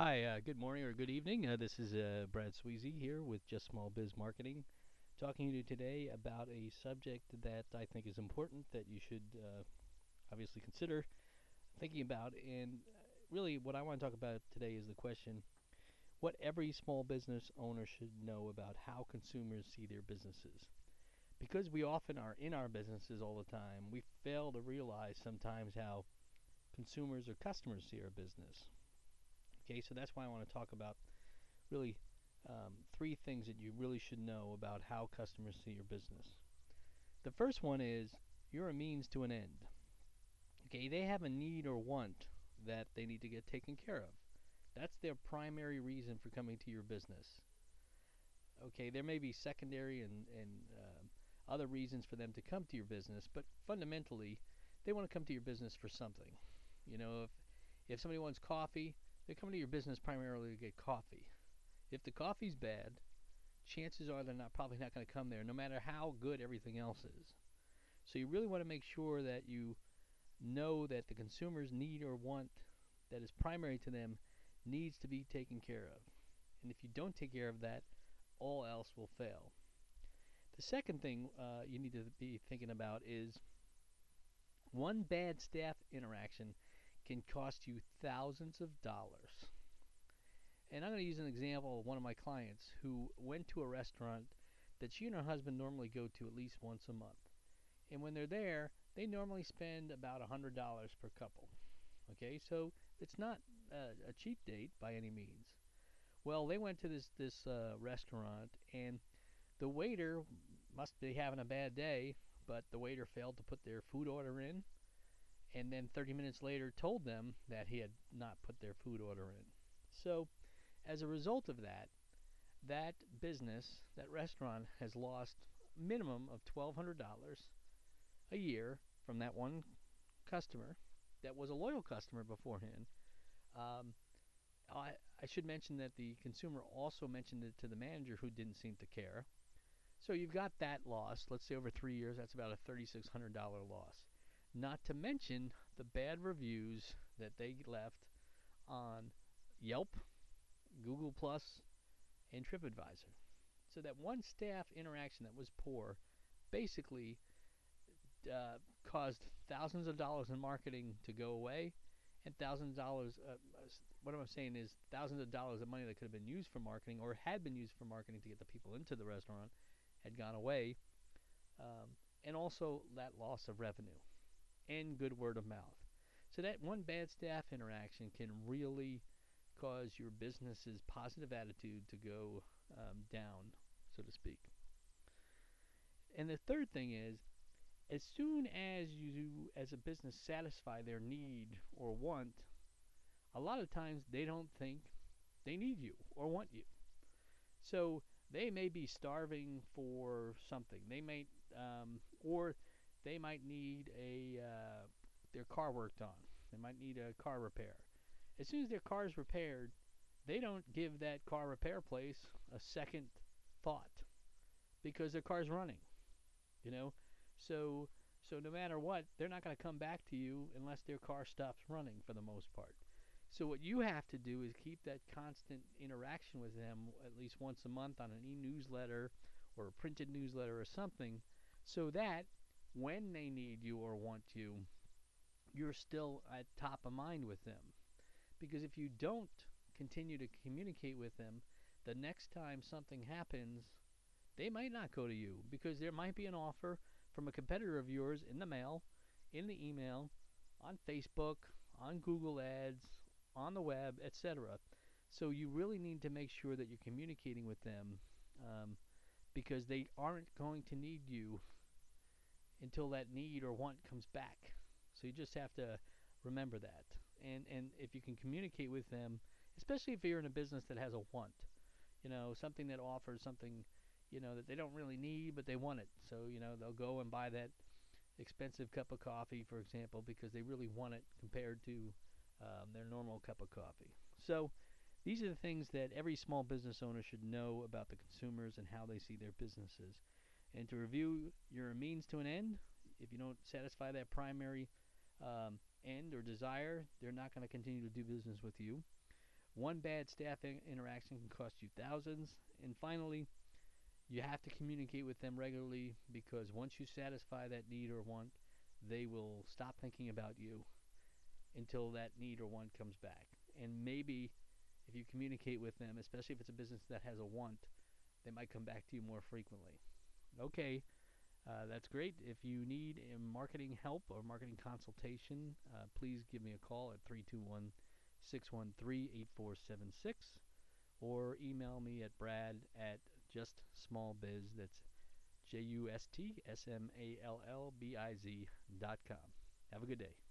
Hi, uh, good morning or good evening. Uh, this is uh, Brad Sweezy here with Just Small Biz Marketing, talking to you today about a subject that I think is important that you should uh, obviously consider thinking about. And uh, really, what I want to talk about today is the question what every small business owner should know about how consumers see their businesses. Because we often are in our businesses all the time, we fail to realize sometimes how consumers or customers see our business. Okay, so that's why I want to talk about really um, three things that you really should know about how customers see your business. The first one is you're a means to an end. Okay, they have a need or want that they need to get taken care of. That's their primary reason for coming to your business. Okay, there may be secondary and, and uh, other reasons for them to come to your business, but fundamentally, they want to come to your business for something. You know, if if somebody wants coffee, they're coming to your business primarily to get coffee. If the coffee's bad, chances are they're not probably not going to come there, no matter how good everything else is. So you really want to make sure that you know that the consumer's need or want that is primary to them needs to be taken care of. And if you don't take care of that, all else will fail. The second thing uh, you need to be thinking about is one bad staff interaction can cost you thousands of dollars. And I'm going to use an example of one of my clients who went to a restaurant that she and her husband normally go to at least once a month. And when they're there, they normally spend about a $100 per couple. Okay, so it's not a, a cheap date by any means. Well, they went to this this uh, restaurant, and the waiter must be having a bad day, but the waiter failed to put their food order in, and then 30 minutes later told them that he had not put their food order in. So, as a result of that, that business, that restaurant, has lost a minimum of $1,200 a year from that one customer that was a loyal customer beforehand. Um, I, I should mention that the consumer also mentioned it to the manager who didn't seem to care. So you've got that loss. Let's say over three years, that's about a $3,600 loss. Not to mention the bad reviews that they left on Yelp, Google Plus, and TripAdvisor. So that one staff interaction that was poor basically uh, caused thousands of dollars in marketing to go away, and thousands of dollars. Uh, what I'm saying is thousands of dollars of money that could have been used for marketing or had been used for marketing to get the people into the restaurant had gone away, um, and also that loss of revenue and good word of mouth. So that one bad staff interaction can really cause your business's positive attitude to go um, down, so to speak. And the third thing is, as soon as you, as a business, satisfy their need or want, a lot of times they don't think they need you or want you. So they may be starving for something. They may, um, or they might need a uh, their car worked on. They might need a car repair. As soon as their car is repaired, they don't give that car repair place a second thought because their car's running. You know, so so no matter what, they're not going to come back to you unless their car stops running for the most part. So what you have to do is keep that constant interaction with them at least once a month on an e-newsletter or a printed newsletter or something so that when they need you or want you, you're still at top of mind with them. Because if you don't continue to communicate with them, the next time something happens, they might not go to you because there might be an offer from a competitor of yours in the mail, in the email, on Facebook, on Google Ads, on the web, etc. So you really need to make sure that you're communicating with them um, because they aren't going to need you until that need or want comes back. So you just have to remember that. And and if you can communicate with them, especially if you're in a business that has a want, you know, something that offers something, you know, that they don't really need but they want it. So, you know, they'll go and buy that expensive cup of coffee, for example, because they really want it compared to um, their normal cup of coffee. So, these are the things that every small business owner should know about the consumers and how they see their businesses. And to review, you're a means to an end. If you don't satisfy that primary um, end or desire, they're not going to continue to do business with you. One bad staff in- interaction can cost you thousands. And finally, you have to communicate with them regularly because once you satisfy that need or want, they will stop thinking about you until that need or want comes back. And maybe if you communicate with them, especially if it's a business that has a want, they might come back to you more frequently. Okay, uh, that's great. If you need uh, marketing help or marketing consultation, uh, please give me a call at 321 613 8476 or email me at brad at justsmallbiz. small. That's J U S T S M A L L B I Z dot com. Have a good day.